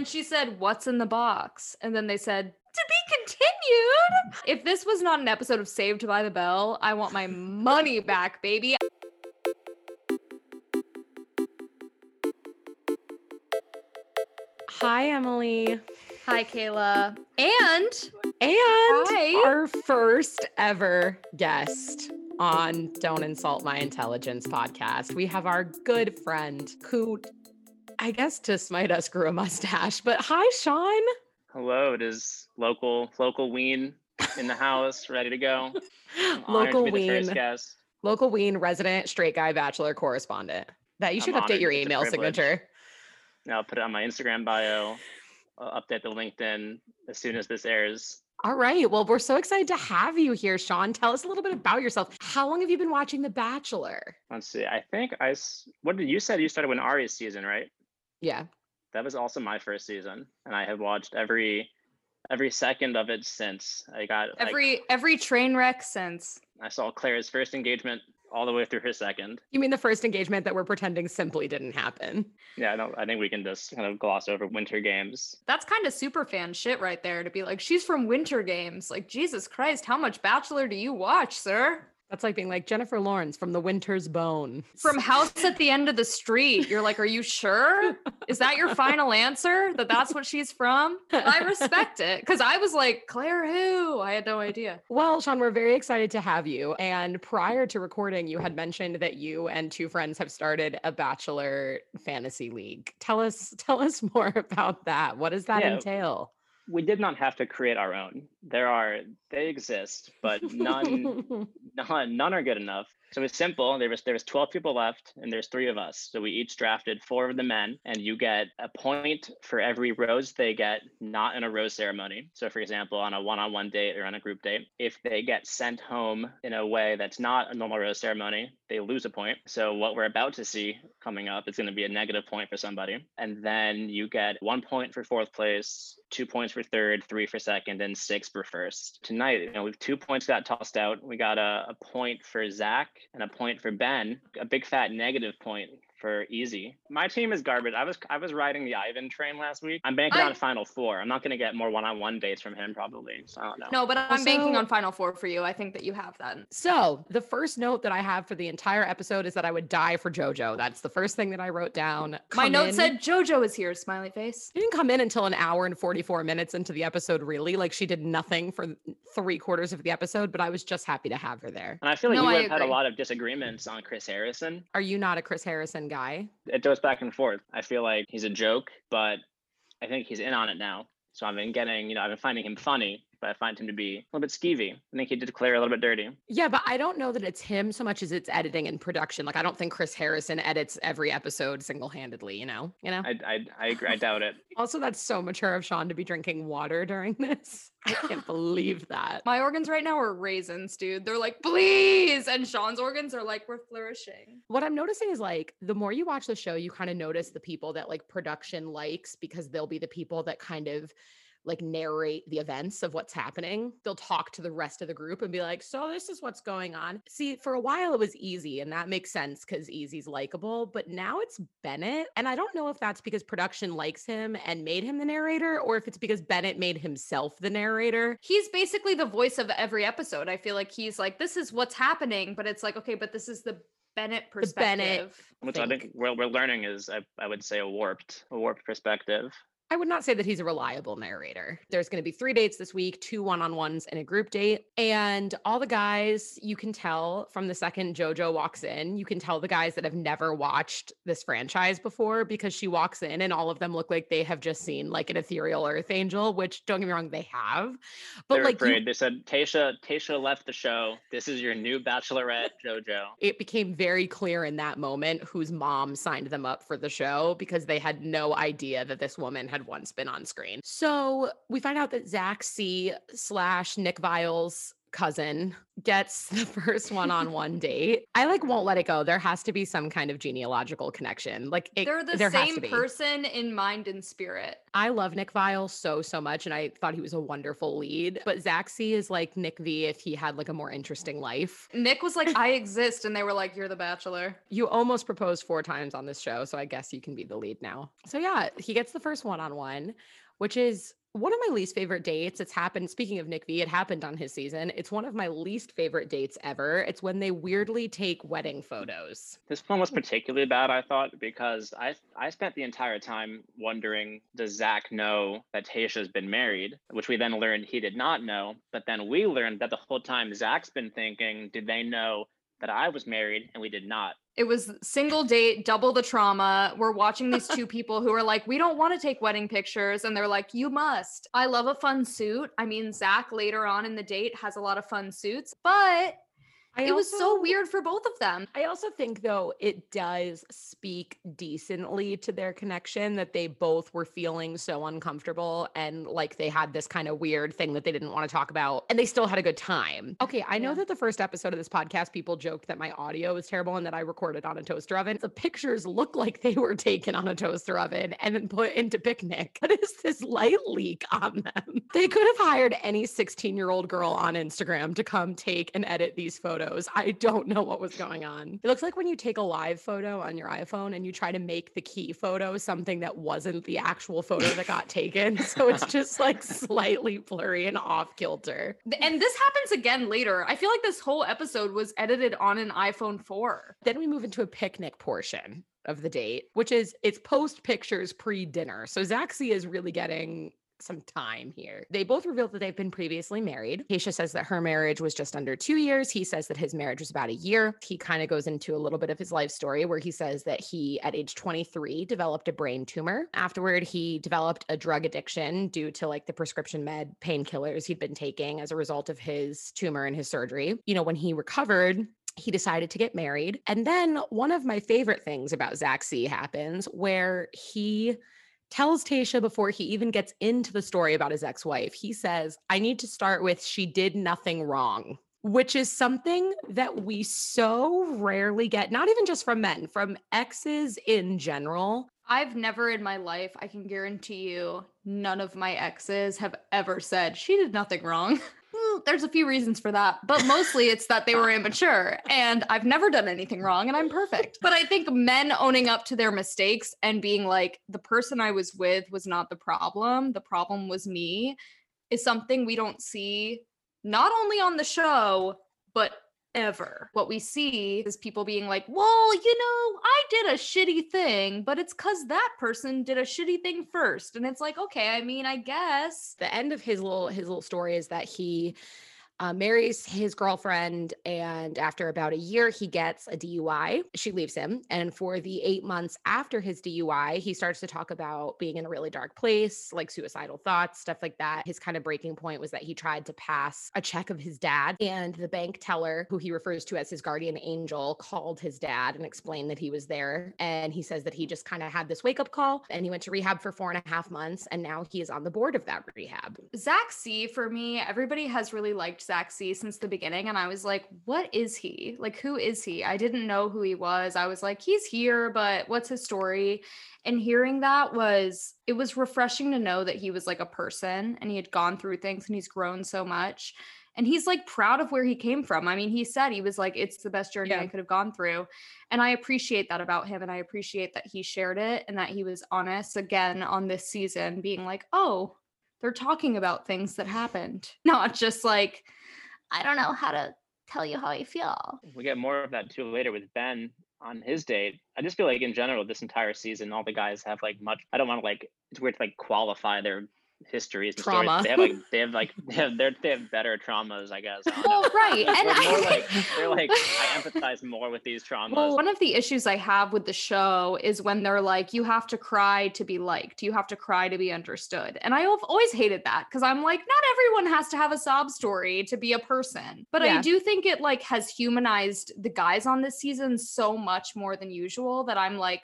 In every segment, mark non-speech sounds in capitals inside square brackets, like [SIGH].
And she said, What's in the box? And then they said, To be continued. If this was not an episode of Saved by the Bell, I want my money back, baby. Hi, Emily. Hi, Kayla. And And Hi. our first ever guest on Don't Insult My Intelligence podcast. We have our good friend who, I guess, to smite us, grew a mustache. But hi, Sean. Hello, it is local local Ween in the house, ready to go. [LAUGHS] I'm Local to Ween, local Ween resident, straight guy, bachelor correspondent. That you I'm should update your email signature. Now I'll put it on my Instagram bio. I'll update the LinkedIn as soon as this airs. All right. Well, we're so excited to have you here, Sean. Tell us a little bit about yourself. How long have you been watching The Bachelor? Let's see. I think I, what did you said you started when Ari's season, right? Yeah. That was also my first season, and I have watched every every second of it since. I got like, every every train wreck since. I saw Clare's first engagement all the way through her second. You mean the first engagement that we're pretending simply didn't happen? Yeah, I don't. I think we can just kind of gloss over Winter Games. That's kind of super fan shit right there to be like, she's from Winter Games. Like, Jesus Christ, how much Bachelor do you watch, sir? That's like being like Jennifer Lawrence from The Winter's Bone. From House at the End of the Street. You're like, are you sure? Is that your final answer that that's what she's from? I respect it because I was like, Clare, who? I had no idea. Well, Sean, we're very excited to have you. And prior to recording, you had mentioned that you and two friends have started a bachelor fantasy league. Tell us, tell us [LAUGHS] more about that. What does that Yeah. entail? We did not have to create our own. There are they exist, but none [LAUGHS] none none are good enough. So it's simple. There was there was 12 people left and there's three of us. So we each drafted four of the men and you get a point for every rose they get not in a rose ceremony. So for example, on a one-on-one date or on a group date, if they get sent home in a way that's not a normal rose ceremony, they lose a point. So what we're about to see coming up is going to be a negative point for somebody. And then you get one point for fourth place, two points for third, three for second, and six for first. Tonight, you know, we've two points got tossed out. We got a, a point for Zac and a point for Ben, a big fat negative point for Eazy. My team is garbage. I was I was riding the Ivan train last week. I'm banking I- on final four. I'm not gonna get more one-on-one dates from him probably. So I don't know. No, but I'm banking on Final Four for you. I think that you have that. So, the first note that I have for the entire episode is that I would die for JoJo. That's the first thing that I wrote down. My note in- said JoJo is here, smiley face. She didn't come in until an hour and 44 minutes into the episode, really. Like she did nothing for three quarters of the episode, but I was just happy to have her there. And I feel like No, you I would have had a lot of disagreements on Chris Harrison. Are you not a Chris Harrison guy? It goes back and forth. I feel like he's a joke, but I think he's in on it now. So I've been getting, you know, I've been finding him funny, but I find him to be a little bit skeevy. I think he did Clare a little bit dirty. Yeah, but I don't know that it's him so much as it's editing and production. Like I don't think Chris Harrison edits every episode single-handedly, you know? You know? I, I, I agree. I doubt it. [LAUGHS] also, that's so mature of Sean to be drinking water during this. I can't believe that. My organs right now are raisins, dude. They're like, please. And Sean's organs are like, we're flourishing. What I'm noticing is like the more you watch the show, you kind of notice the people that like production likes because they'll be the people that kind of like narrate the events of what's happening. They'll talk to the rest of the group and be like, "So this is what's going on." See, for a while it was Eazy and that makes sense cuz Eazy's likable, but now it's Bennett, and I don't know if that's because production likes him and made him the narrator or if it's because Bennett made himself the narrator. He's basically the voice of every episode. I feel like he's like, this is what's happening, but it's like, okay, but this is the Bennett Bennett perspective. Which I think what we're learning is, I, I would say, a warped, a warped perspective. I would not say that he's a reliable narrator. There's going to be three dates this week, two one on ones and a group date. And all the guys, you can tell from the second JoJo walks in, you can tell the guys that have never watched this franchise before because she walks in and all of them look like they have just seen like an ethereal earth angel, which don't get me wrong, they have. But They're like, you- afraid. They said, Tayshia, Tayshia left the show. This is your new bachelorette, JoJo. it became very clear in that moment whose mom signed them up for the show because they had no idea that this woman had once been on screen. So we find out that Zac C slash Nick Viall's cousin gets [LAUGHS] the first one-on-one [LAUGHS] date, I like won't let it go. There has to be some kind of genealogical connection. Like it, They're the same person in mind and spirit. I love Nick Viall so so much, and I thought he was a wonderful lead. But Zac C is like Nick V if he had like a more interesting life. Nick was like, I [LAUGHS] exist. And they were like, You're the bachelor. You almost proposed four times on this show, so I guess you can be the lead now. So yeah, he gets the first one-on-one, which is one of my least favorite dates. It's happened. Speaking of Nick V, it happened on his season. It's one of my least favorite dates ever. It's when they weirdly take wedding photos. This one was particularly bad, I thought, because I I spent the entire time wondering, does Zac know that Tayshia's been married? Which we then learned he did not know. But then we learned that the whole time Zac's been thinking, did they know that I was married? And we did not. It was single date, double the trauma. We're watching these two [LAUGHS] people who are like, we don't want to take wedding pictures. And they're like, you must. I love a fun suit. I mean, Zac later on in the date has a lot of fun suits, but I it was so weird for both of them. I also think though it does speak decently to their connection that they both were feeling so uncomfortable and like they had this kind of weird thing that they didn't want to talk about and they still had a good time. Okay, I know that the first episode of this podcast people joked that my audio was terrible and that I recorded on a toaster oven. The pictures look like they were taken on a toaster oven and then put into Picnik. What is this light leak on them? They could have hired any 16-year-old girl on Instagram to come take and edit these photos. I don't know what was going on. It looks like when you take a live photo on your iPhone and you try to make the key photo something that wasn't the actual photo that got [LAUGHS] taken. So it's just like slightly blurry and off kilter. And this happens again later. I feel like this whole episode was edited on an iPhone 4. Then we move into a picnic portion of the date, which is it's post pictures pre dinner. So Zac C is really getting some time here. They both reveal that they've been previously married. Tayshia says that her marriage was just under two years. He says that his marriage was about a year. He kind of goes into a little bit of his life story where he says that he, at age 23, developed a brain tumor. Afterward, he developed a drug addiction due to like the prescription med painkillers he'd been taking as a result of his tumor and his surgery. You know, when he recovered, he decided to get married. And then one of my favorite things about Zac C happens where he tells Tayshia before he even gets into the story about his ex wife, he says, I need to start with she did nothing wrong. Which is something that we so rarely get, not even just from men, from exes in general. I've never in my life, I can guarantee you, none of my exes have ever said she did nothing wrong. [LAUGHS] Mm, There's a few reasons for that, but mostly it's that they were [LAUGHS] immature and I've never done anything wrong and I'm perfect. But I think men owning up to their mistakes and being like, the person I was with was not the problem, the problem was me, is something we don't see not only on the show, but ever. What we see is people being like, well, you know, I did a shitty thing, but it's because that person did a shitty thing first. And it's like, okay, I mean, I guess. the end of his little his little story is that he uh, marries his girlfriend and after about a year he gets a dui she leaves him and for the eight months after his dui he starts to talk about being in a really dark place like suicidal thoughts stuff like that. His kind of breaking point was that he tried to pass a check of his dad and the bank teller who he refers to as his guardian angel called his dad and explained that he was there. And he says that he just kind of had this wake up call and he went to rehab for four and a half months and now he is on the board of that rehab. Zac C for me, everybody has really liked C since the beginning. And I was like, what is he? Like, who is he? I didn't know who he was. I was like, he's here, but what's his story? And hearing that was, it was refreshing to know that he was like a person and he had gone through things and he's grown so much. And he's like proud of where he came from. I mean, he said he was like, it's the best journey Yeah. I could have gone through. And I appreciate that about him. And I appreciate that he shared it and that he was honest again on this season, being like, oh, they're talking about things that happened, [LAUGHS] not just like, I don't know how to tell you how I feel. We get more of that too later with Ben on his date. I just feel like in general, this entire season, all the guys have like much. I don't want to like. It's weird to like qualify their histories. and stories. Trauma. They have like they have like [LAUGHS] they have, they're, they have better traumas, I guess. I. Oh, well, right. And I like they're like I empathize more with these [LAUGHS] traumas. Well, one of the issues I have with the show is when they're like, you have to cry to be liked, you have to cry to be understood. And I have always hated that because I'm like, not everyone has to have a sob story to be a person. But I do think it like has humanized the guys on this season so much more than usual that I'm like,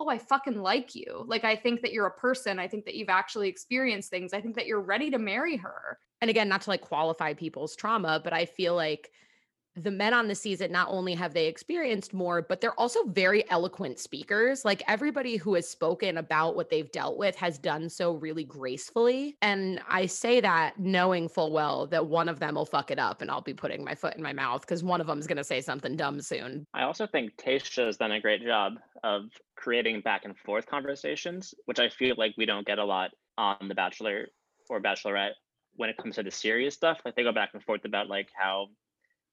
oh, I fucking like you. Like, I think that you're a person. I think that you've actually experienced things. I think that you're ready to marry her. and again not to like qualify people's trauma but i feel like the men on the season not only have they experienced more, but they're also very eloquent speakers. Like everybody who has spoken about what they've dealt with has done so really gracefully. And I say that knowing full well that one of them will fuck it up and I'll be putting my foot in my mouth because one of them is going to say something dumb soon. I also think Tayshia has done a great job of creating back and forth conversations, which I feel like we don't get a lot on The Bachelor or Bachelorette when it comes to the serious stuff. Like they go back and forth about like how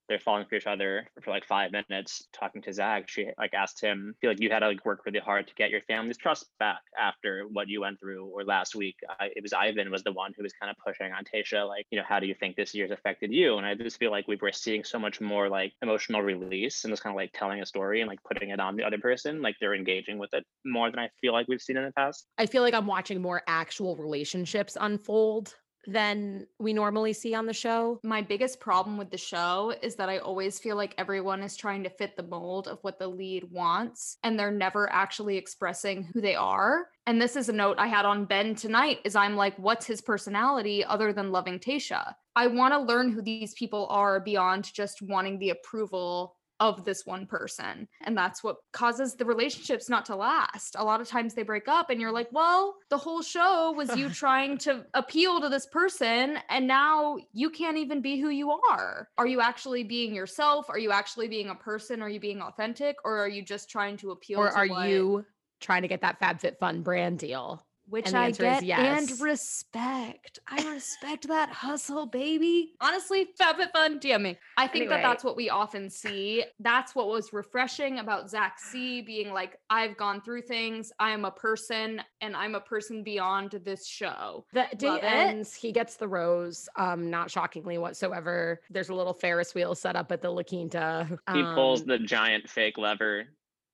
they're falling for each other for like five minutes talking to Zac. She like asked him, feel like you had to like work really hard to get your family's trust back after what you went through. Or last week, I, it was Ivan was the one who was kind of pushing on Tayshia, like, you know, how do you think this year's affected you? And I just feel like we were seeing so much more like emotional release and just kind of like telling a story and like putting it on the other person. Like they're engaging with it more than I feel like we've seen in the past. I feel like I'm watching more actual relationships unfold than we normally see on the show. My biggest problem with the show is that I always feel like everyone is trying to fit the mold of what the lead wants and they're never actually expressing who they are. And this is a note I had on Ben tonight is I'm like what's his personality other than loving Tayshia? I want to learn who these people are beyond just wanting the approval of this one person. And that's what causes the relationships not to last. A lot of times they break up and you're like, well, the whole show was you [LAUGHS] trying to appeal to this person and now you can't even be who you are. Are you actually being yourself? Are you actually being a person? Are you being authentic or are you just trying to appeal or to are what- you trying to get that FabFitFun brand deal? Which I get yes. and respect. I respect that hustle, baby. Honestly, FabFitFun, DM me. I think that that's what we often see. That's what was refreshing about Zac C being like, I've gone through things. I am a person, and I'm a person beyond this show. The day Love it. he gets the rose, um, not shockingly whatsoever. There's a little Ferris wheel set up at the La Quinta. He pulls Um, the giant fake lever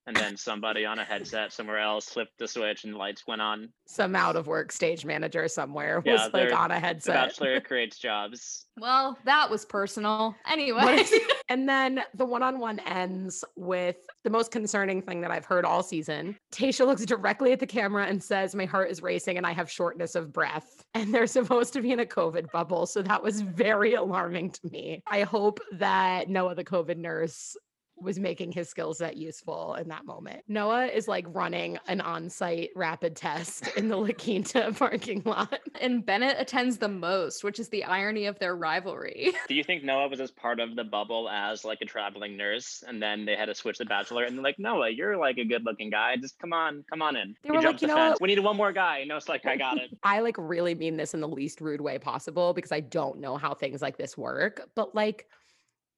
and then somebody on a headset somewhere else flipped the switch and lights went on. some out of work stage manager somewhere was Yeah, like on a The headset. Bachelor creates jobs. [LAUGHS] Well, that was personal. Anyway. What is- [LAUGHS] and then the one-on-one ends with the most concerning thing that I've heard all season. Tayshia looks directly at the camera and says, "My heart is racing and I have shortness of breath." And they're supposed to be in a COVID bubble, so that was very alarming to me. I hope that Noah, the COVID nurse, was making his skill set useful in that moment. Noah is like running an on-site rapid test in the La Quinta [LAUGHS] parking lot. and Bennett attends the most, which is the irony of their rivalry. [LAUGHS] Do you think Noah was as part of the bubble as like a traveling nurse, and then they had to switch the Bachelor, and they're like, Noah, you're like a good-looking guy. Just come on, come on in. They He were like, jumped "You the know what? We need one more guy. And Noah's like, I got it. [LAUGHS] I like really mean this in the least rude way possible because I don't know how things like this work. But like,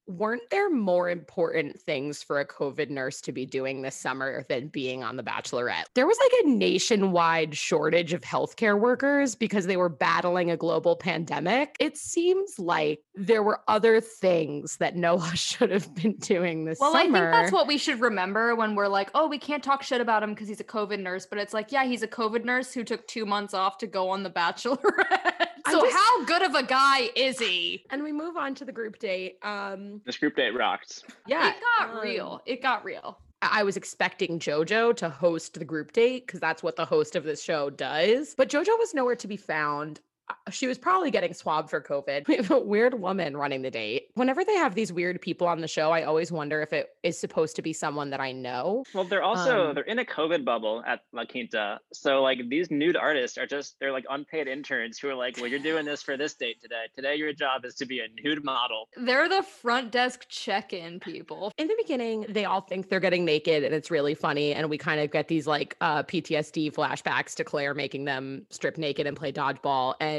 weren't there more important things for a COVID nurse to be doing this summer than being on The Bachelorette? There was like a nationwide shortage of healthcare workers because they were battling a global pandemic. It seems like there were other things that Noah [LAUGHS] should have been doing this Well, summer. I think that's what we should remember when we're like, oh, we can't talk shit about him because he's a COVID nurse. But it's like, yeah, he's a COVID nurse who took two months off to go on The Bachelorette. [LAUGHS] So just- how good of a guy is he? and we move on to the group date. Um, This group date rocked. yeah, it got um, real. It got real. I was expecting JoJo to host the group date because that's what the host of this show does. But JoJo was nowhere to be found. Uh, She was probably getting swabbed for COVID. [LAUGHS] We have a weird woman running the date. Whenever they have these weird people on the show, I always wonder if it is supposed to be someone that I know. Well, they're also Um, they're in a COVID bubble at La Quinta. So like these nude artists are just they're like unpaid interns who are like, well, you're doing this for this date today. Today your job is to be a nude model. They're the front desk check-in people. In the beginning, they all think they're getting naked and it's really funny. And we kind of get these like uh, PTSD flashbacks to Clare making them strip naked and play dodgeball. And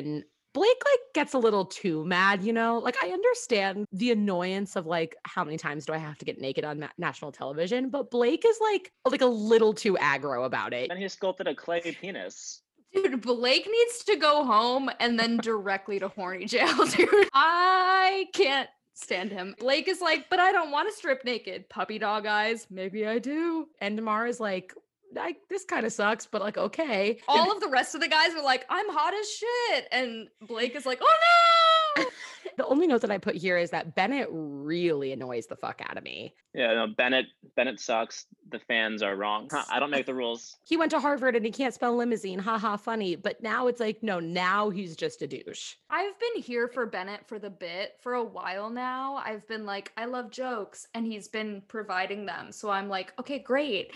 Blake like gets a little too mad, you know? Like I understand the annoyance of like how many times do I have to get naked on na- national television, but Blake is like like a little too aggro about it. And he sculpted a clay penis. Dude, Blake needs to go home and then directly to horny jail, [LAUGHS] dude. I can't stand him. Blake is like, but I don't want to strip naked. Puppy dog eyes. Maybe I do. And Demar is like, I, this kind of sucks, but like okay. All of the rest of the guys are like, I'm hot as shit. And Blake is like, oh no. [LAUGHS] the only note that I put here is that Bennett really annoys the fuck out of me. Yeah, no, Bennett Bennett sucks. The fans are wrong. Huh, I don't make the rules. He went to Harvard and he can't spell limousine. Ha ha, funny. But now it's like, no, now he's just a douche. I've been here for Bennett for the bit for a while now. I've been like, I love jokes, and he's been providing them. So I'm like, okay, great.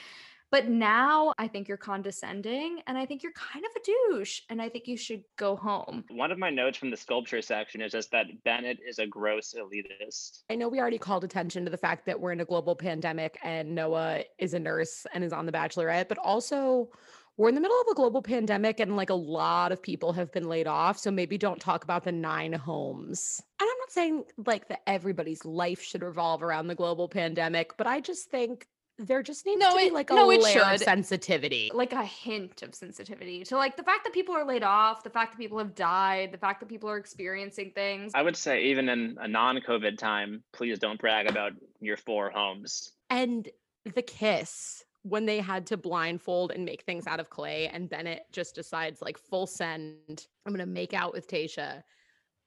But now I think you're condescending and I think you're kind of a douche and I think you should go home. One of my notes from the sculpture section is just that Bennett is a gross elitist. I know we already called attention to the fact that we're in a global pandemic and Noah is a nurse and is on The Bachelorette, but also we're in the middle of a global pandemic and like a lot of people have been laid off. So maybe don't talk about the nine homes. And I'm not saying like that everybody's life should revolve around the global pandemic, but I just think there just needs No, to be it- like a no, it layer of sensitivity. Like a hint of sensitivity to like the fact that people are laid off, the fact that people have died, the fact that people are experiencing things. I would say even in a non-COVID time, please don't brag about your four homes. And the kiss when they had to blindfold and make things out of clay, and Bennett just decides like full send, I'm gonna make out with Tayshia.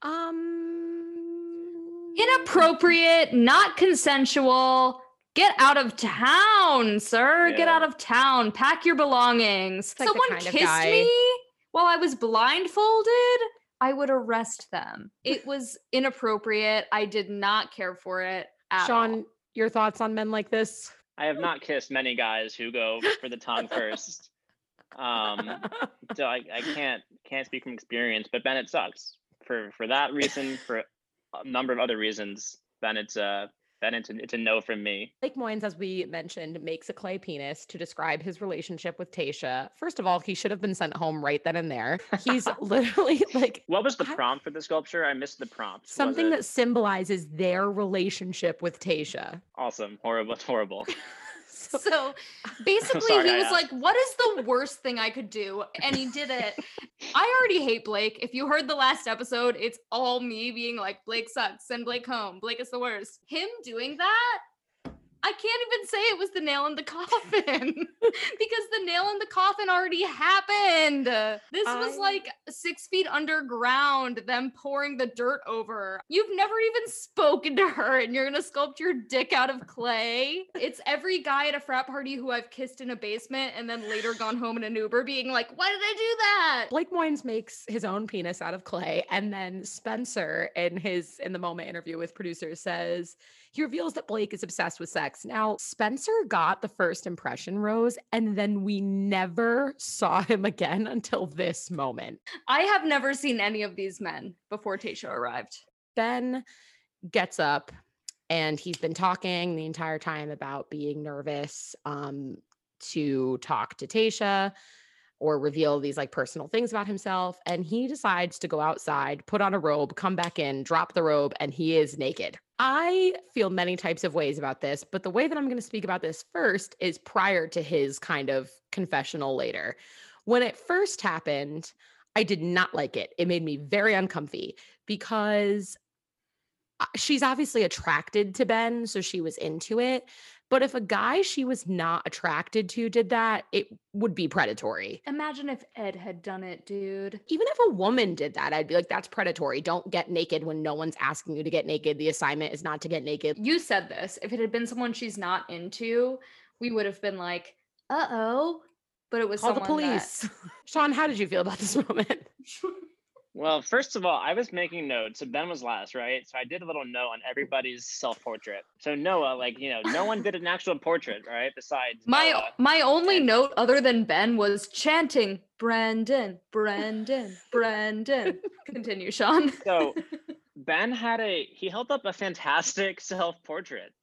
Um Inappropriate, not consensual. Get out of town, sir. Get out of town. Pack your belongings. like Someone kind kissed me while I was blindfolded. I would arrest them. It [LAUGHS] was inappropriate. I did not care for it. At Sean, all. your thoughts on men like this? I have not kissed many guys who go for the tongue first. Um, [LAUGHS] so I, I can't can't speak from experience, but Bennett sucks for for that reason, for a number of other reasons. Bennett's uh Bennett's a, it's a no from me. Blake Moynes, as we mentioned, makes a clay penis to describe his relationship with Tayshia. First of all, he should have been sent home right then and there. He's [LAUGHS] literally like What was the I- prompt for the sculpture? I missed the prompt. Something that symbolizes their relationship with Tayshia. awesome, horrible, it's horrible. [LAUGHS] [LAUGHS] So- basically, Sorry, he was like, What is the worst thing I could do? And he did it. I already hate Blake. If you heard the last episode, it's all me being like, Blake sucks, send Blake home. Blake is the worst. Him doing that, I can't even say it was the nail in the [LAUGHS] coffin [LAUGHS] because the nail in the coffin already happened. This was like six feet underground, them pouring the dirt over. You've never even spoken to her and you're gonna sculpt your dick out of clay. It's every guy at a frat party who I've kissed in a basement and then later gone home in an Uber being like, why did I do that? Blake Moynes makes his own penis out of clay, and then Spencer, in his in the moment interview with producers, says he reveals that Blake is obsessed with sex. Now, Spencer got the first impression rose, and then we never saw [LAUGHS] him again until this moment. I have never seen any of these men before Tayshia arrived. Ben gets up and he's been talking the entire time about being nervous um, to talk to Tayshia or reveal these like personal things about himself. And he decides to go outside, put on a robe, come back in, drop the robe, and he is naked. I feel many types of ways about this, but the way that I'm going to speak about this first is prior to his kind of confessional later. When it first happened, I did not like it. It made me very uncomfy because uh, she's obviously attracted to Ben, so she was into it. But if a guy she was not attracted to did that, it would be predatory. Imagine if Ed had done it, dude. Even if a woman did that, I'd be like, that's predatory. Don't get naked when no one's asking you to get naked. The assignment is not to get naked. You said this. If it had been someone she's not into, we would have been like, uh oh. But it was Call the someone that- police. [LAUGHS] Sean, how did you feel about this [LAUGHS] moment? [LAUGHS] Well, first of all, I was making notes. So Ben was last, right? So I did a little note on mm-hmm. everybody's self-portrait. So Noah, like, you know, no one did an actual portrait, right? Besides My Noah. my only note other than Ben was chanting Brendan, Brendan, Brendan. Continue, Sean. So [LAUGHS] Ben had a he held up a fantastic [LAUGHS] self-portrait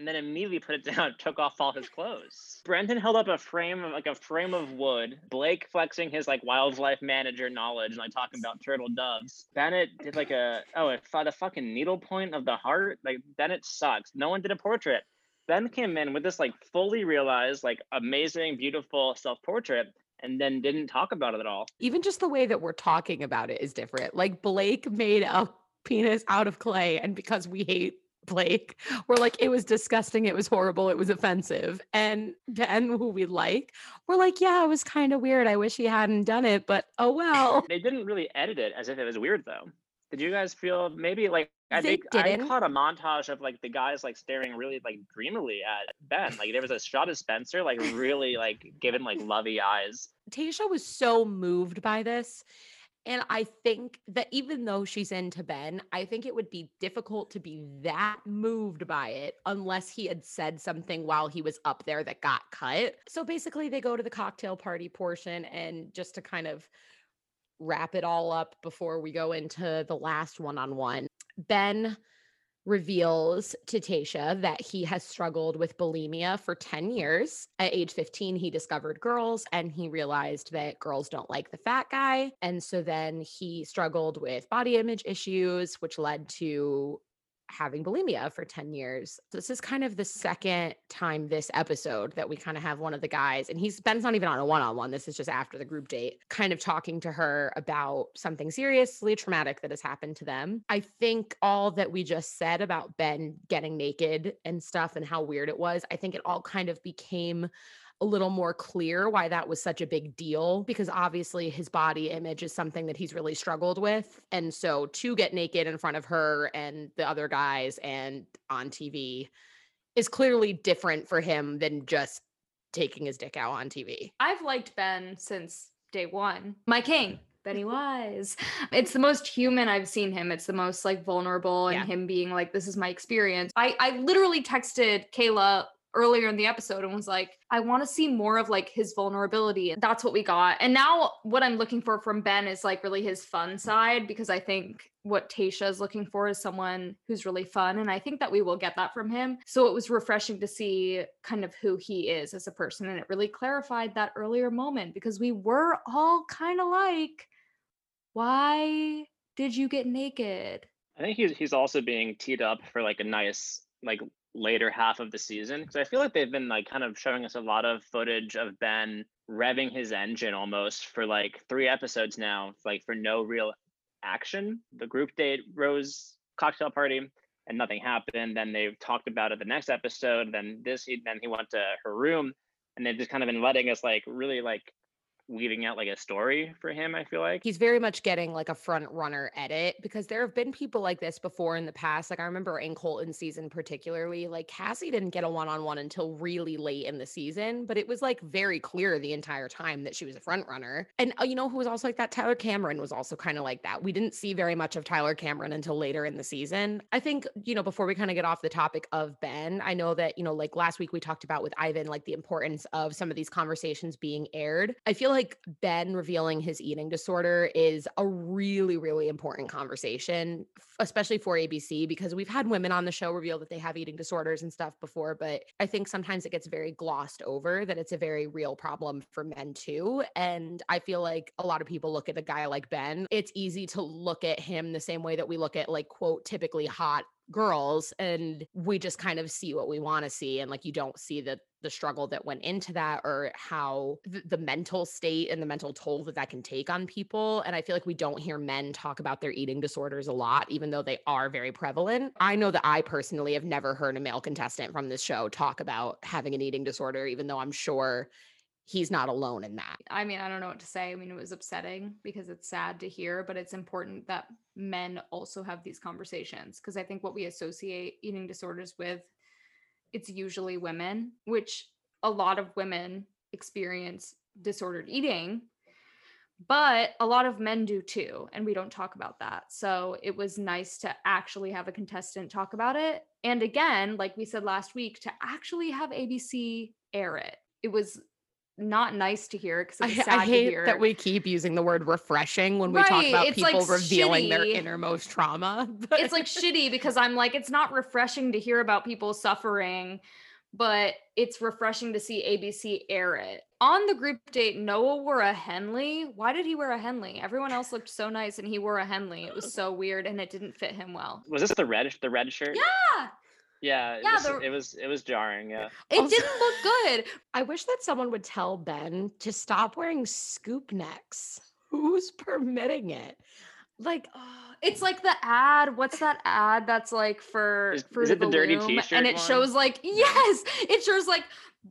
and then immediately put it [LAUGHS] down, took off all his clothes. Brendan held up a frame of like a frame of wood. Blake flexing his like wildlife manager knowledge and like talking about turtle doves. Bennett did like a oh it a fucking needle point of the heart. Like Bennett sucks. No one did a portrait. Ben came in with this like fully realized, like amazing, beautiful self-portrait, and then didn't talk about it at all. Even just the way that we're talking about it is different. Like Blake made a penis out of clay, and because we hate [LAUGHS] Blake, we're like, it was disgusting, it was horrible, it was offensive. And Ben, who we like, we're like, yeah, it was kind of weird. I wish he hadn't done it, but oh well. They didn't really edit it as if it was weird though. Did you guys feel maybe like I They think I didn't. caught a montage of like the guys like staring really like dreamily at Ben. Like there was a shot of Spencer like really like giving like lovey eyes. Tayshia was so moved by this. And I think that even though she's into Ben, I think it would be difficult to be that moved by it unless he had said something while he was up there that got cut. So basically, they go to the cocktail party portion. And just to kind of wrap it all up before we go into the last one on one, Ben reveals to Tayshia that he has struggled with bulimia for 10 years. At age 15, he discovered girls and he realized that girls don't like the fat guy. And so then he struggled with body image issues, which led to having bulimia for 10 years. This is kind of the second time this episode that we kind of have one of the guys, and he's Ben's not even on a one on one. This is just after the group date, kind of talking to her about something seriously traumatic that has happened to them. I think all that we just said about Ben getting naked and stuff and how weird it was, I think it all kind of became a little more clear why that was such a big deal because obviously his body image is something that he's really struggled with. And so to get naked in front of her and the other guys and on TV is clearly different for him than just taking his dick out on TV. I've liked Ben since day one. My king. Benny Wise. It's the most human I've seen him. It's the most like vulnerable and Yeah. him being like, this is my experience. I, I literally texted Kayla earlier in the episode and was like, I want to see more of like his vulnerability. And that's what we got. And now what I'm looking for from Ben is like really his fun side because I think what Tayshia is looking for is someone who's really fun. And I think that we will get that from him. So it was refreshing to see kind of who he is as a person. And it really clarified that earlier moment because we were all kind of like, why did you get naked? I think he's he's also being teed up for like a nice like later half of the season because I feel like they've been like kind of showing us a lot of footage of Ben revving his engine almost for like three episodes now, like for no real action. The group date rose cocktail party and nothing happened. Then they talked about it the next episode. Then this he then he went to her room and they've just kind of been letting us like really like weaving out like a story for him, I feel like. He's very much getting like a front runner edit because there have been people like this before in the past. Like I remember in Colton season particularly, like Cassie didn't get a one-on-one until really late in the season, but it was like very clear the entire time that she was a front runner. And uh, you know who was also like that? Tyler Cameron was also kind of like that. We didn't see very much of Tyler Cameron until later in the season. I think, you know, before we kind of get off the topic of Ben, I know that, you know, like last week we talked about with Ivan, like the importance of some of these conversations being aired. I feel like Ben revealing his eating disorder is a really, really important conversation, especially for ABC, because we've had women on the show reveal that they have eating disorders and stuff before. But I think sometimes it gets very glossed over that it's a very real problem for men too. And I feel like a lot of people look at a guy like Ben, it's easy to look at him the same way that we look at, like, quote, typically hot girls and we just kind of see what we want to see and like you don't see the the struggle that went into that or how the, mental state and the mental toll that that can take on people and i feel like we don't hear men talk about their eating disorders a lot even though they are very prevalent. I know that i personally have never heard a male contestant from this show talk about having an eating disorder even though i'm sure he's not alone in that I mean, I don't know what to say. I mean, it was upsetting because it's sad to hear, but it's important that men also have these conversations because I think what we associate eating disorders with, it's usually women, which a lot of women experience disordered eating, but a lot of men do too. And we don't talk about that. So it was nice to actually have a contestant talk about it. And again, like we said last week, to actually have ABC air it. It was not nice to hear because I, it's I sad to hate hear. that we keep using the word refreshing when we talk about it's, like, people revealing their innermost trauma. [LAUGHS] but- it's like shitty because I'm like, it's not refreshing to hear about people suffering, but it's refreshing to see ABC air it. On the group date, Noah wore a Henley. Why did he wear a Henley? Everyone else looked so nice and he wore a Henley. It was [LAUGHS] so weird and it didn't fit him well. Was this the red the red shirt? Yeah, Yeah, Yeah, this- the- it was it was jarring, yeah. it Also- didn't look good. I wish that someone would tell Ben to stop wearing scoop necks. Who's permitting it? Like, Oh, It's like the ad. What's that ad that's like for Is- Fruit is of it the dirty Loom? t-shirt And it one? shows like yes, it shows like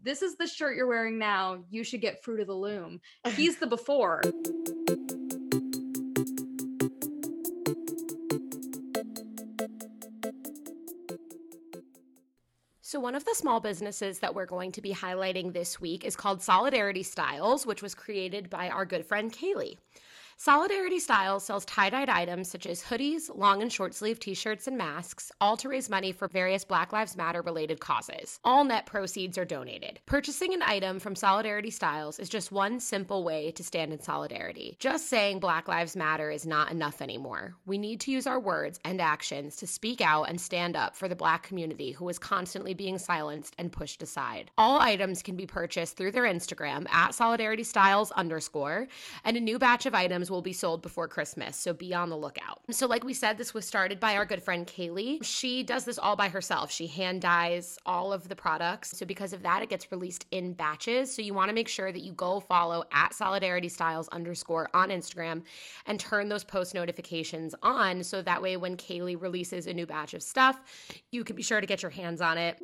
this is the shirt you're wearing now. You should get Fruit of the Loom. [LAUGHS] He's the before. So, one of the small businesses that we're going to be highlighting this week is called Solidarity Styles, which was created by our good friend Kaylee. Solidarity Styles sells tie dyed items such as hoodies, long and short sleeve t shirts, and masks, all to raise money for various Black Lives Matter related causes. All net proceeds are donated. Purchasing an item from Solidarity Styles is just one simple way to stand in solidarity. Just saying Black Lives Matter is not enough anymore. We need to use our words and actions to speak out and stand up for the Black community who is constantly being silenced and pushed aside. All items can be purchased through their Instagram at Solidarity Styles underscore, and a new batch of items will be sold before Christmas, so be on the lookout. So, like we said, this was started by our good friend Kaylee. She does this all by herself. She hand dyes all of the products. So, because of that, it gets released in batches. So, you want to make sure that you go follow at Solidarity Styles underscore on Instagram and turn those post notifications on. So that way, when Kaylee releases a new batch of stuff, you can be sure to get your hands on it.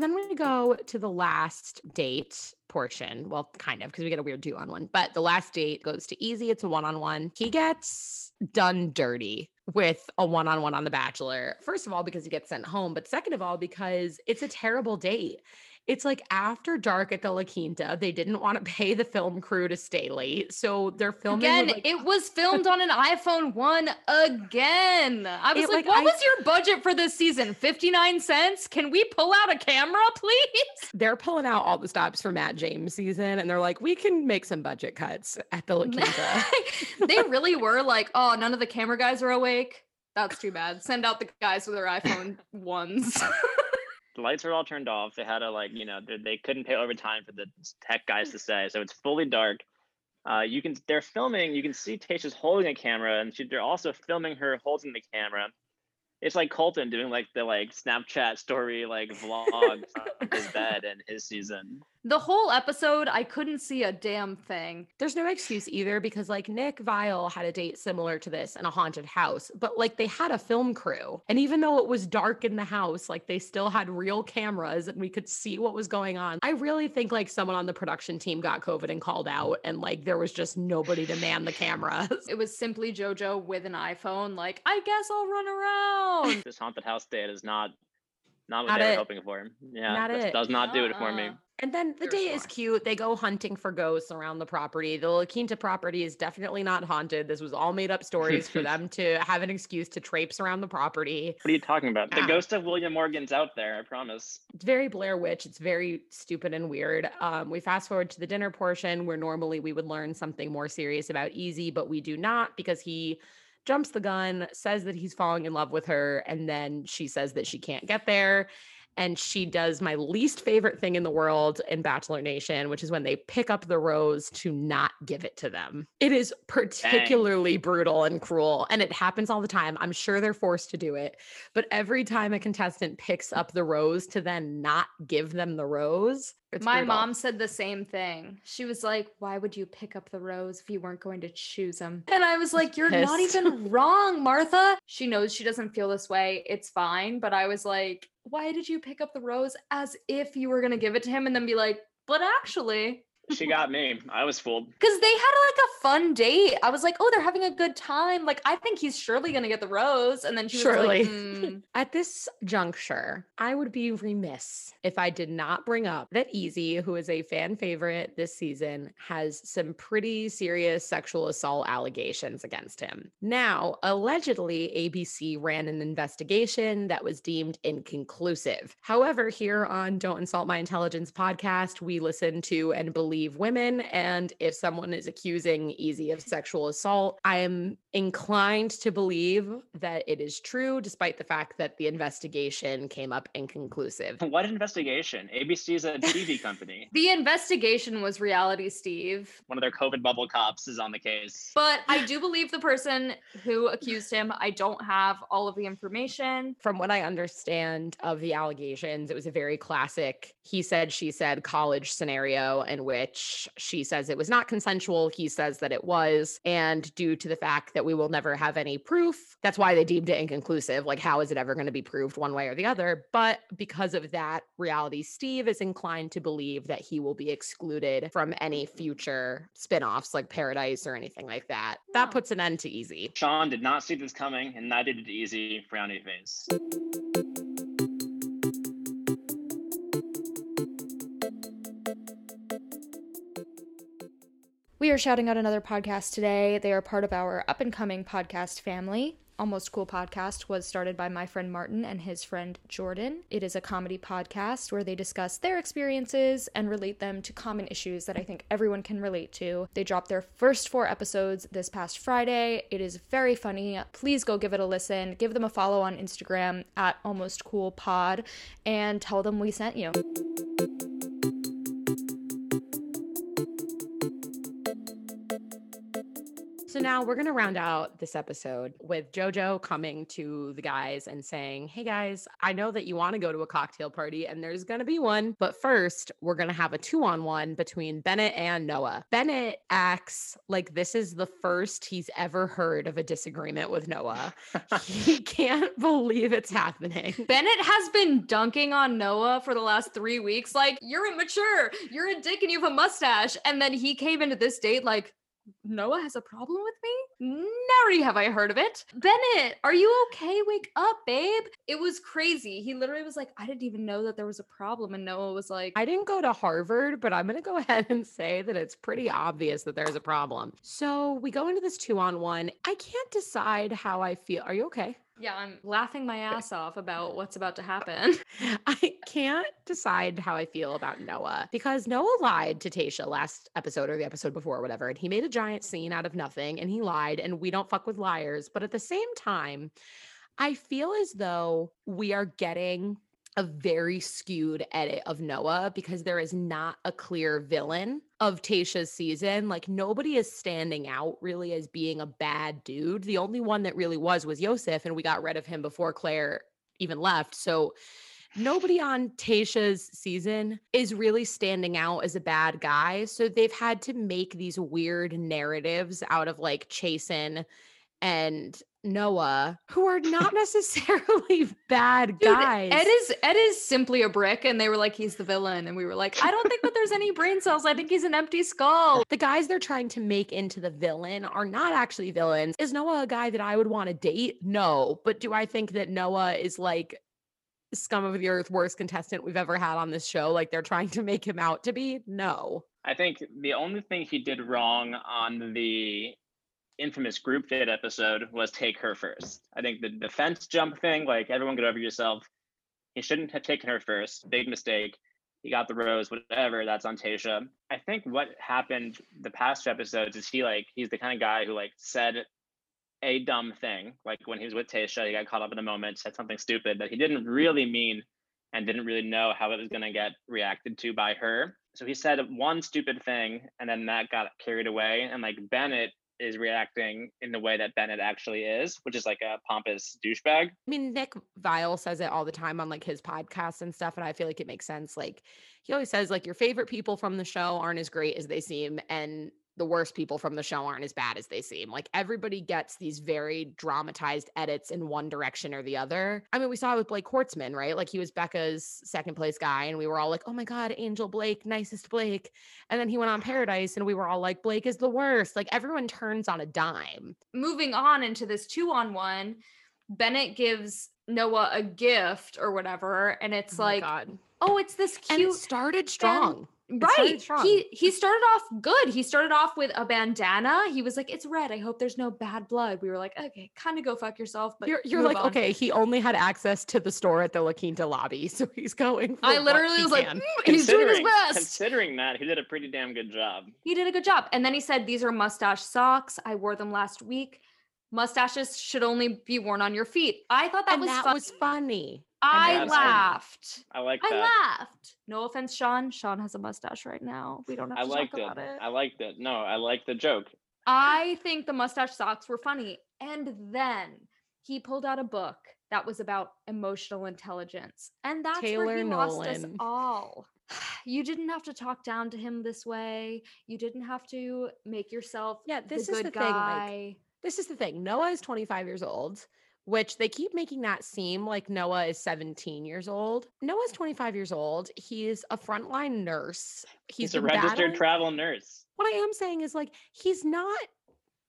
Then we go to the last date portion. Well, kind of, because we get a weird two on one. But the last date goes to Eazy. It's a one on one. He gets done dirty with a one on one on The Bachelor. First of all, because he gets sent home. But second of all, because it's a terrible date. It's like after dark at the La Quinta. They didn't want to [LAUGHS] pay the film crew to stay late. So they're filming. Again, like, it was filmed on an iPhone 1 again. I was It, like, like, what I- was your budget for this season? 59 cents? Can we pull out a camera, [LAUGHS] please? they're pulling out all the stops for Matt James season and they're like, we can make some budget cuts at the La [LAUGHS] Quinta. they really were like, oh, none of the camera guys are awake. That's too bad. Send out the guys with their iPhone ones. The lights are all turned off. They had to like, you know, they, couldn't pay overtime for the tech guys to stay, so it's fully dark. Uh, you can they're filming. You can see Tayshia's holding a camera, and she, they're also filming her holding the camera. It's like Colton doing like the like Snapchat story like vlog from [LAUGHS] his bed and his season. The whole episode, I couldn't see a damn thing. There's no excuse either because like Nick Viall had a date similar to this in a haunted house, but like they had a film crew. And even though it was dark in the house, like they still had real cameras and we could see what was going on. I really think like someone on the production team got COVID and called out and like there was just nobody to man the cameras. It was simply JoJo with an iPhone, like, I guess I'll run around. [LAUGHS] This haunted house date is not not what Not they were hoping for. Yeah, Not this it. does not do it for me. And then the day is cute. They go hunting for ghosts around the property. The La Quinta property is definitely not haunted. This was all made up [LAUGHS] stories for them to have an excuse to traipse around the property. What are you talking about? The Ah. ghost of William Morgan's out there, I promise. It's very Blair Witch. It's very stupid and weird. Um, we fast forward to the dinner portion where normally we would learn something more serious about Eazy, but we do not because he jumps the gun, says that he's falling in love with her, and then she says that she can't get there. And she does my least favorite thing in the world in Bachelor Nation, which is when they pick up the rose to not give it to them. It is particularly brutal and cruel, and it happens all the time. I'm sure they're forced to do it. But every time a contestant picks up the rose to then not give them the rose, it's My brutal. mom said the same thing. She was like, Why would you pick up the rose if you weren't going to choose him? And I was like, You're not even wrong, Martha. She knows she doesn't feel this way. It's fine. But I was like, Why did you pick up the rose as if you were going to give it to him? and then be like, But actually, She got me. I was fooled. because they had like a fun date. I was like, Oh, they're having a good time. Like, I think he's surely going to get the rose. And then she was like, "Mm." [LAUGHS] At this juncture, I would be remiss if I did not bring up that Eazy, who is a fan favorite this season, has some pretty serious sexual assault allegations against him. Now, allegedly, ABC ran an investigation that was deemed inconclusive. However, here on Don't Insult My Intelligence podcast, we listen to and believe women. And if someone is accusing Eazy of sexual assault, I am inclined to believe that it is true, despite the fact that the investigation came up inconclusive. [LAUGHS] What investigation? ABC is a TV company. [LAUGHS] the investigation was reality, Steve. One of their COVID bubble cops is on the case. But I [LAUGHS] do believe the person who accused him. I don't have all of the information. From what I understand of the allegations, it was a very classic he said, she said college scenario in which she says it was not consensual. He says that it was. And due to the fact that that we will never have any proof. That's why they deemed it inconclusive. Like, how is it ever going to be proved one way or the other? But because of that reality, Steve is inclined to believe that he will be excluded from any future spin-offs like Paradise or anything like that. That puts an end to Eazy. Sean did not see this coming, and neither did it Eazy Frowny Face. We are shouting out another podcast today. They are part of our up and coming podcast family. Almost Cool Podcast was started by my friend Martin and his friend Jordan. It is a comedy podcast where they discuss their experiences and relate them to common issues that I think everyone can relate to. They dropped their first four episodes this past Friday. It is very funny. Please go give it a listen. Give them a follow on Instagram at Almost Cool Pod and tell them we sent you. Now we're going to round out this episode with JoJo coming to the guys and saying, Hey guys, I know that you want to go to a cocktail party and there's going to be one. But first, we're going to have a two on one between Bennett and Noah. Bennett acts like this is the first he's ever heard of a disagreement with Noah. [LAUGHS] he can't believe it's happening. Bennett has been dunking on Noah for the last three weeks. Like, you're immature, you're a dick, and you have a mustache. And then he came into this date like, Noah has a problem with me? Never have I heard of it. Bennett, are you okay? Wake up, babe. It was crazy. He literally was like, I didn't even know that there was a problem. And Noah was like, I didn't go to Harvard, but I'm going to go [LAUGHS] ahead and say that it's pretty obvious that there's a problem. So we go into this two on one. I can't decide how I feel. Are you okay? Yeah, I'm laughing my ass off [LAUGHS] about what's about to happen. [LAUGHS] I can't decide how I feel about Noah because Noah lied to Tayshia last episode or the episode before, or whatever. And he made a giant scene out of nothing and he lied. And we don't fuck with liars. But at the same time, I feel as though we are getting a very skewed edit of Noah because there is not a clear villain of Tayshia's season. Like nobody is standing out really as being a bad dude. The only one that really was was Yosef, and we got rid of him before Clare even left. So nobody on Tayshia's season is really standing out as a bad guy. So they've had to make these weird narratives out of like Chasen and Noah, who are not [LAUGHS] necessarily [LAUGHS] bad Dude, guys. Ed is Ed is simply a brick, and they were like, he's the villain, and we were like, I don't think that there's any brain cells. I think he's an empty skull. the guys they're trying to make into the villain are not actually villains. Is Noah a guy that I would want to date? No. But do I think that Noah is like scum of the earth, worst contestant we've ever had on this show? Like they're trying to make him out to be? No. I think the only thing he did wrong on the infamous group date episode was take her first. I think the defense jump thing, like everyone get over yourself. He shouldn't have taken her first. Big mistake. He got the rose, whatever. That's on Tayshia. I think what happened the past two episodes is he like he's the kind of guy who like said a dumb thing. Like when he was with Tayshia, he got caught up in the moment, said something stupid that he didn't really mean and didn't really know how it was going to get reacted to by her. So he said one stupid thing and then that got carried away. And like Bennett is reacting in the way that Bennett actually is, which is like a pompous douchebag. I mean, Nick Viall says it all the time on like his podcast and stuff. And I feel like it makes sense. Like he always says, like, your favorite people from the show aren't as great as they seem. And the worst people from the show aren't as bad as they seem. Like everybody gets these very dramatized edits in one direction or the other. I mean, we saw it with Blake Horstmann, right? Like he was Becca's second place guy, and we were all like, oh my God, Angel Blake, nicest Blake. And then he went on Paradise, and we were all like, Blake is the worst. Like everyone turns on a dime. Moving on into this two on one, Bennett gives Noah a gift or whatever, and it's Oh like, God. oh, it's this And cute it started strong. Right strong. he he started off good he started off with a bandana he was like it's red i hope there's no bad blood we were like okay kind of go fuck yourself but you're you're like, on." okay, he only had access to the store at the La Quinta lobby, [LAUGHS] so he's going. For i literally was like "Mm, he's doing his best Considering that, he did a pretty damn good job. he did a good job and then he said these are mustache socks i wore them last week mustaches should only be worn on your feet i thought that and was that fun. was funny. I That's- laughed I like that. i laughed no offense sean sean has a mustache right now we don't have I to liked talk it. about it I liked it. No, I like the joke. I think the mustache socks were funny. And then he pulled out a book that was about emotional intelligence. And that's where Taylor he lost us all. [SIGHS] You didn't have to talk down to him this way. You didn't have to make yourself Yeah, this the is good the thing, like, this is the thing. Noah is 25 years old, which they keep making that seem like Noah is 17 years old. Noah's mm-hmm. 25 years old. He's a frontline nurse. He's, a been registered battling- travel nurse. What I am saying is like he's not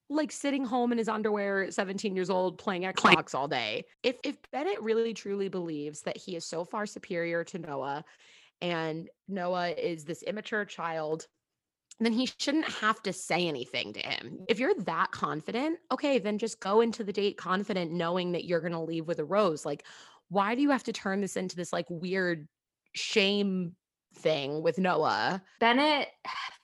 like sitting home in his underwear at 17 years old playing Xbox all day. If if Bennett really truly believes that he is so far superior to Noah and Noah is this immature child then he shouldn't have to say anything to him. If you're that confident, okay, then just go into the date confident knowing that you're going to leave with a rose. Like why do you have to turn this into this like weird shame thing with Noah? Bennett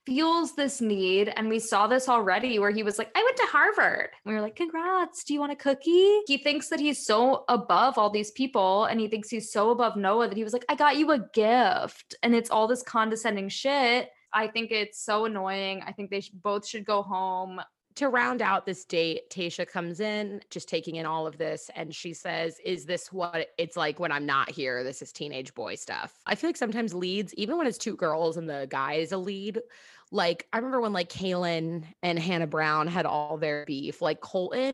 feels this need, and we saw this already where he was like, I went to Harvard. We were like, Congrats, do you want a cookie? He thinks that he's so above all these people, and he thinks he's so above Noah that he was like, I got you a gift. And it's all this condescending shit. I think it's so annoying. I think they sh- both should go home. to round out this date, Tayshia comes in, just taking in all of this, and she says, Is this what it's like when I'm not here? This is teenage boy stuff. I feel like sometimes leads, even when it's two girls and the guy is a lead, like I remember when like Caelynn and Hannah Brown had all their beef, like Colton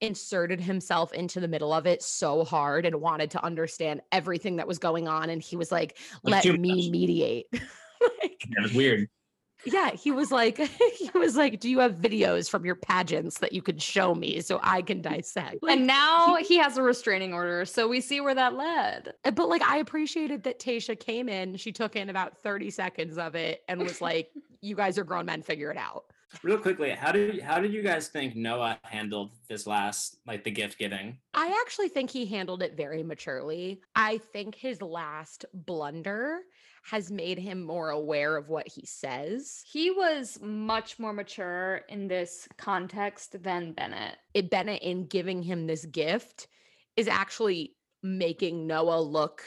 inserted himself into the middle of it so hard and wanted to understand everything that was going on. And he was like, Like Let me mediate. [LAUGHS] [LAUGHS] like, It was weird. yeah, he was like, [LAUGHS] he was like, "Do you have videos from your pageants that you could show me so I can dissect?" Like, and now he has a restraining order. So we see where that led. uh, but like, I appreciated that Tayshia came in. She took in about thirty seconds of it and was like, [LAUGHS] "You guys are grown men. Figure it out." Real quickly, how did how did you guys think Noah handled this last like the gift giving? I actually think he handled it very maturely. I think his last blunder has made him more aware of what he says. He was much more mature in this context than Bennett. It Bennett in giving him this gift is actually making Noah look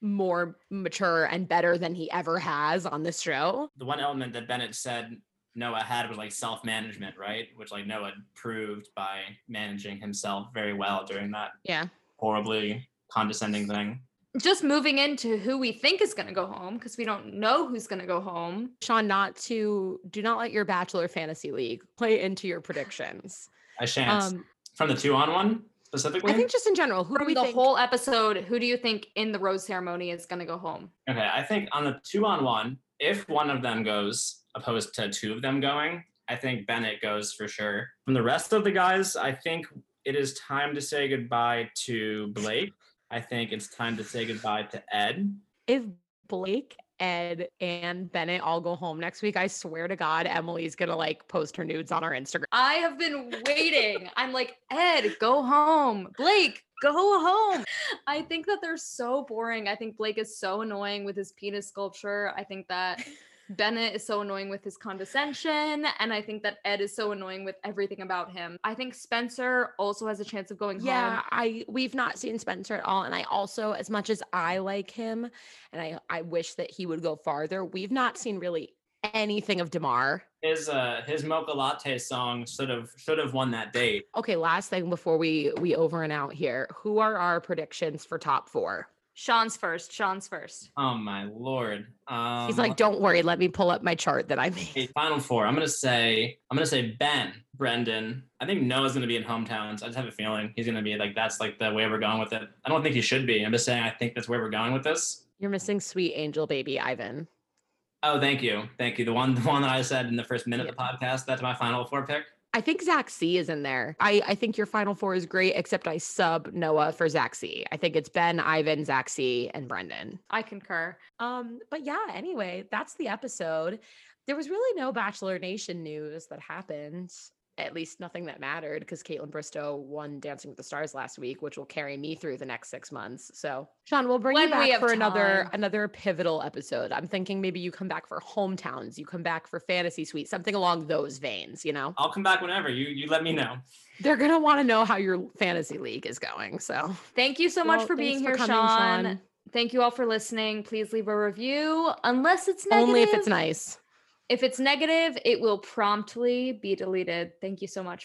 more mature and better than he ever has on this show. The one element that Bennett said Noah had was like self management, right? Which like Noah proved by managing himself very well during that Yeah. horribly condescending thing. Just moving into who we think is going to go home because we don't know who's going to go home. Sean, not to do not let your Bachelor Fantasy League play into your predictions. I shan't. Um, From the two on one specifically. I think just in general, who do we the think? whole episode, who do you think in the rose ceremony is going to go home? Okay, I think on the two on one, if one of them goes opposed to two of them going, I think Bennett goes for sure. From the rest of the guys, I think it is time to say goodbye to Blake. I think it's time to say goodbye to Ed. if Blake, Ed, and Bennett all go home next week, I swear to God, Emily's gonna like post her nudes on our Instagram. I have been waiting. I'm like, Ed, go home. Blake, go home. I think that they're so boring. I think Blake is so annoying with his penis sculpture. I think that [LAUGHS] Bennett is so annoying with his condescension. And I think that Ed is so annoying with everything about him. I think Spencer also has a chance of going Yeah, home. I we've not seen Spencer at all, and I also, as much as I like him, and I I wish that he would go farther, we've not seen really anything of Demar. His uh his mocha latte song should have should have won that date. Okay, last thing before we we over and out here, who are our predictions for top four? Sean's first. Sean's first. Oh my lord. Um, He's like, don't worry, let me pull up my chart that I made. Okay, final four. I'm gonna say I'm gonna say Ben, Brendan. I think Noah's gonna be in hometowns. I just have a feeling he's gonna be like that's like the way we're going with it. I don't think he should be. I'm just saying I think that's where we're going with this. You're missing sweet angel baby Ivan. Oh, thank you, thank you. The one the one that I said in the first minute of the podcast. That's my final four pick. I think Zac C is in there. I, I think your final four is great, except I sub Noah for Zac C. I think it's Ben, Ivan, Zac C, and Brendan. I concur. Um, but yeah, anyway, that's the episode. There was really no Bachelor Nation news that happened. At least nothing that mattered because Kaitlyn Bristowe won Dancing with the Stars last week, which will carry me through the next six months. So, Sean, we'll bring When you back for another time. another pivotal episode. I'm thinking maybe you come back for hometowns, you come back for fantasy suite, something along those veins. You know, I'll come back whenever you you let me know. they're gonna want to know how your fantasy league is going. So, Thank you so much Well, for being here, coming, Sean. Thank you all for listening. Please leave a review, unless it's negative. Only if it's nice. If it's negative, it will promptly be deleted. Thank you so much.